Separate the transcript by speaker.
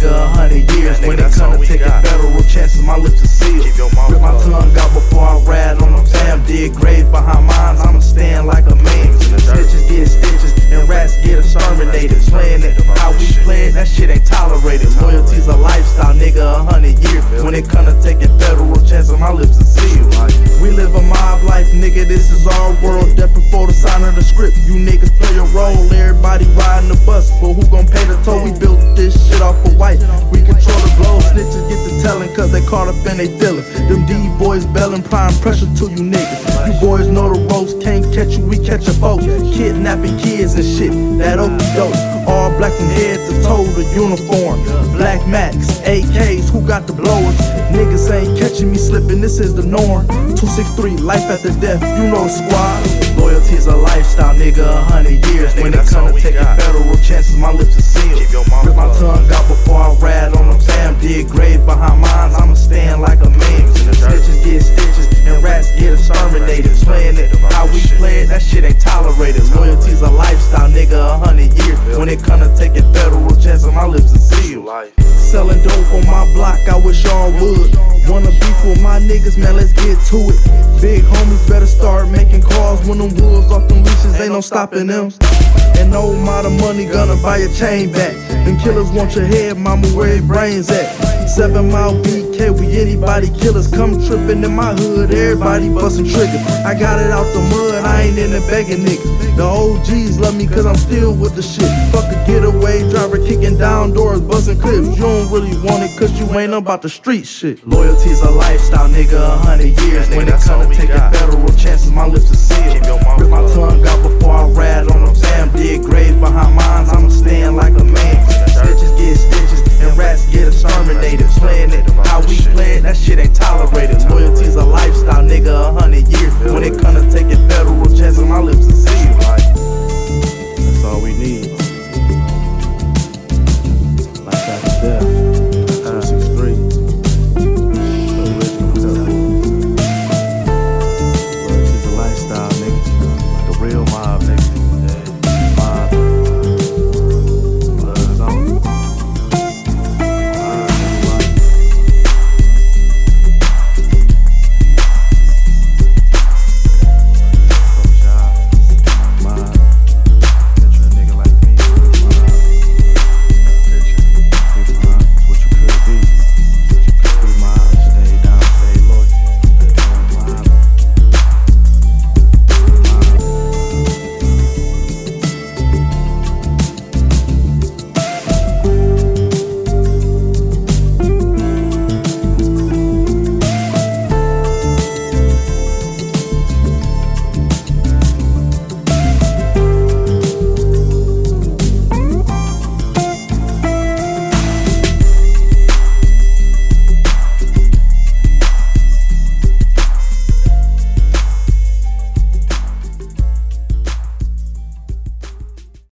Speaker 1: years.
Speaker 2: Nigga,
Speaker 1: When it come to taking
Speaker 2: got.
Speaker 1: federal chances, my lips are sealed. Rip my tongue out before I ride on them. Damn, dig grave behind mines. I'ma stand like a man.
Speaker 2: in the dirt.
Speaker 1: Snitches get stitches and rats get exterminated. Playing it how we play it, that shit ain't tolerated. Loyalty's a lifestyle, nigga, a hundred years. When it come to taking federal chances, my lips are sealed. We live a mob life, nigga. This is our world. Death before the sign of the script. You niggas play a role. Everybody riding the bus, but who gon' pay the toll? We built off of white. We control the globe. Snitches get to telling, cause they caught up in they feelin'. Them D boys belling prime pressure to you niggas. You boys know the ropes, can't catch you, we catch a boat. Kidnapping kids and shit, that okey doke. All black from head to toe, the uniform. Black Max, AKs, who got the blowers? Niggas ain't catching me slipping, this is the norm. 263, life after death, you know the squad. Loyalty's a lifestyle, nigga, a hundred years. When it come to taking federal chances, my lips are sealed.
Speaker 2: Keep your mouth
Speaker 1: When it come to taking federal chances, my lips are sealed. Selling dope on my block, I wish y'all would. Wanna beef with my niggas, man, let's get to it. Big homies better start making calls when them wolves off them leashes, ain't no stopping them. And no amount of money gonna buy your chain back. Them killers want your head, mama, where your brains at? Seven mile BK, we anybody killers. Come tripping in my hood, everybody bustin' triggers. I got it out the mud, I ain't in the begging niggas. The OGs love me cause I'm still with the shit. Fuck a getaway driver kicking down doors, busting clips. You don't really want it cause you ain't about the street shit. Loyalty's a lifestyle, nigga, a hundred years. When it
Speaker 2: that's
Speaker 1: come
Speaker 2: all
Speaker 1: to
Speaker 2: we
Speaker 1: taking